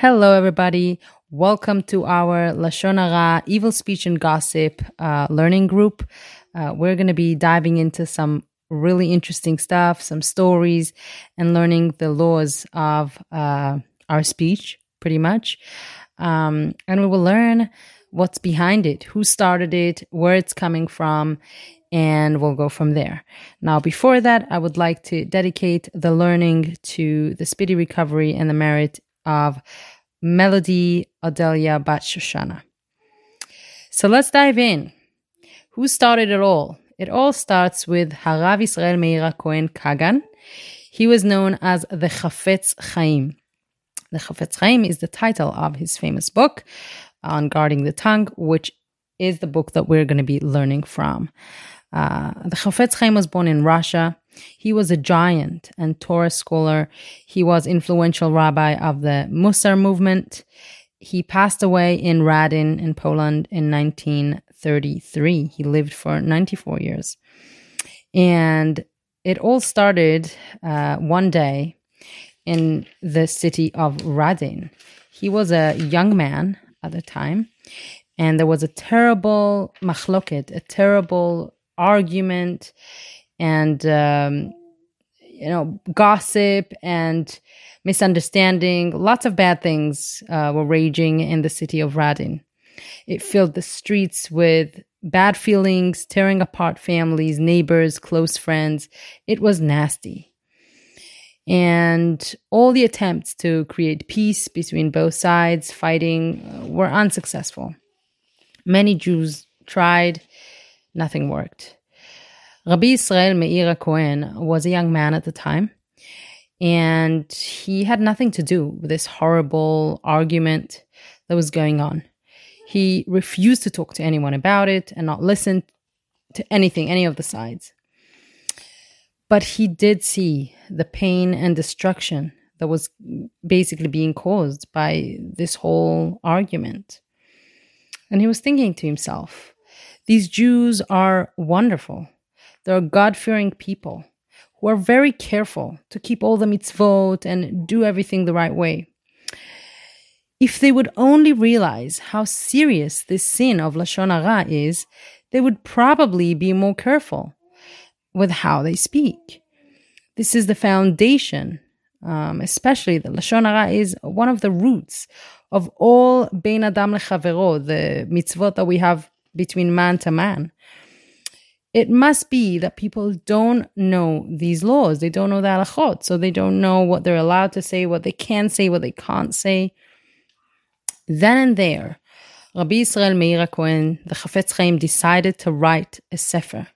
Hello, everybody. Welcome to our Lashon Hara Evil Speech and Gossip uh, learning group. Uh, we're going to be diving into some really interesting stuff, some stories, and learning the laws of uh, our speech, pretty much. Um, and we will learn what's behind it, who started it, where it's coming from, and we'll go from there. Now, before that, I would like to dedicate the learning to the speedy recovery and the merit of Melody Adelia Bat Shoshana. So let's dive in. Who started it all? It all starts with Harav Israel Meira Cohen Kagan. He was known as the Chafetz Chaim. The Chafetz Chaim is the title of his famous book on guarding the tongue, which is the book that we're going to be learning from. Uh, the Chafetz Chaim was born in Russia. He was a giant and Torah scholar. He was influential rabbi of the Musar movement. He passed away in Radin in Poland in 1933. He lived for 94 years. And it all started uh, one day in the city of Radin. He was a young man at the time, and there was a terrible machloket, a terrible argument and um, you know gossip and misunderstanding. Lots of bad things uh, were raging in the city of radin. It filled the streets with bad feelings tearing apart families neighbors close friends. It was nasty. And all the attempts to create peace between both sides fighting uh, were unsuccessful. Many jews tried nothing worked. Rabbi Israel Meir Cohen was a young man at the time, and he had nothing to do with this horrible argument that was going on. He refused to talk to anyone about it and not listen to anything, any of the sides. But he did see the pain and destruction that was basically being caused by this whole argument. And he was thinking to himself, these Jews are wonderful. They're God fearing people who are very careful to keep all the mitzvot and do everything the right way. If they would only realize how serious this sin of Lashon Hara is, they would probably be more careful with how they speak. This is the foundation, um, especially the Lashon Hara is one of the roots of all Bein Adam Lechavero, the mitzvot that we have between man to man. It must be that people don't know these laws. They don't know the halachot, so they don't know what they're allowed to say, what they can say, what they can't say. Then and there, Rabbi Israel Meir Cohen, the Chafetz Chaim, decided to write a sefer,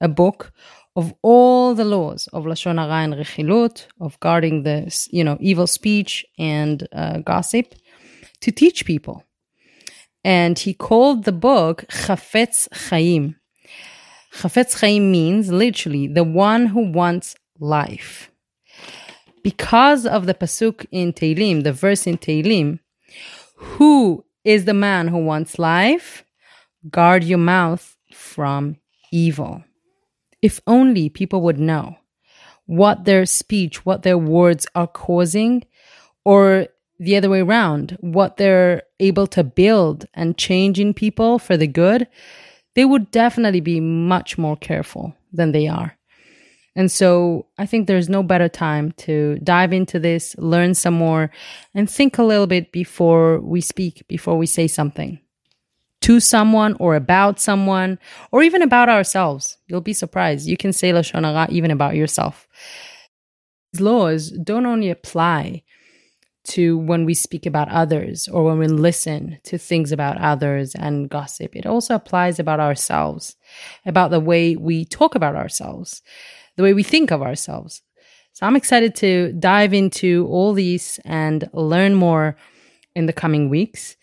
a book of all the laws of lashon hara and rechilut, of guarding the you know evil speech and uh, gossip, to teach people and he called the book Chafetz Chaim. Chafetz Chaim means literally the one who wants life. Because of the pasuk in Tehillim, the verse in Tehillim, who is the man who wants life? Guard your mouth from evil. If only people would know what their speech, what their words are causing, or the other way around, what they're able to build and change in people for the good, they would definitely be much more careful than they are. And so I think there's no better time to dive into this, learn some more, and think a little bit before we speak, before we say something to someone or about someone or even about ourselves. You'll be surprised. You can say Lashon Hara even about yourself. These laws don't only apply to when we speak about others or when we listen to things about others and gossip. It also applies about ourselves, about the way we talk about ourselves, the way we think of ourselves. So I'm excited to dive into all these and learn more in the coming weeks.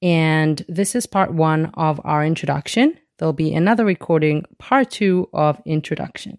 And this is part one of our introduction. There'll be another recording, part two of introduction.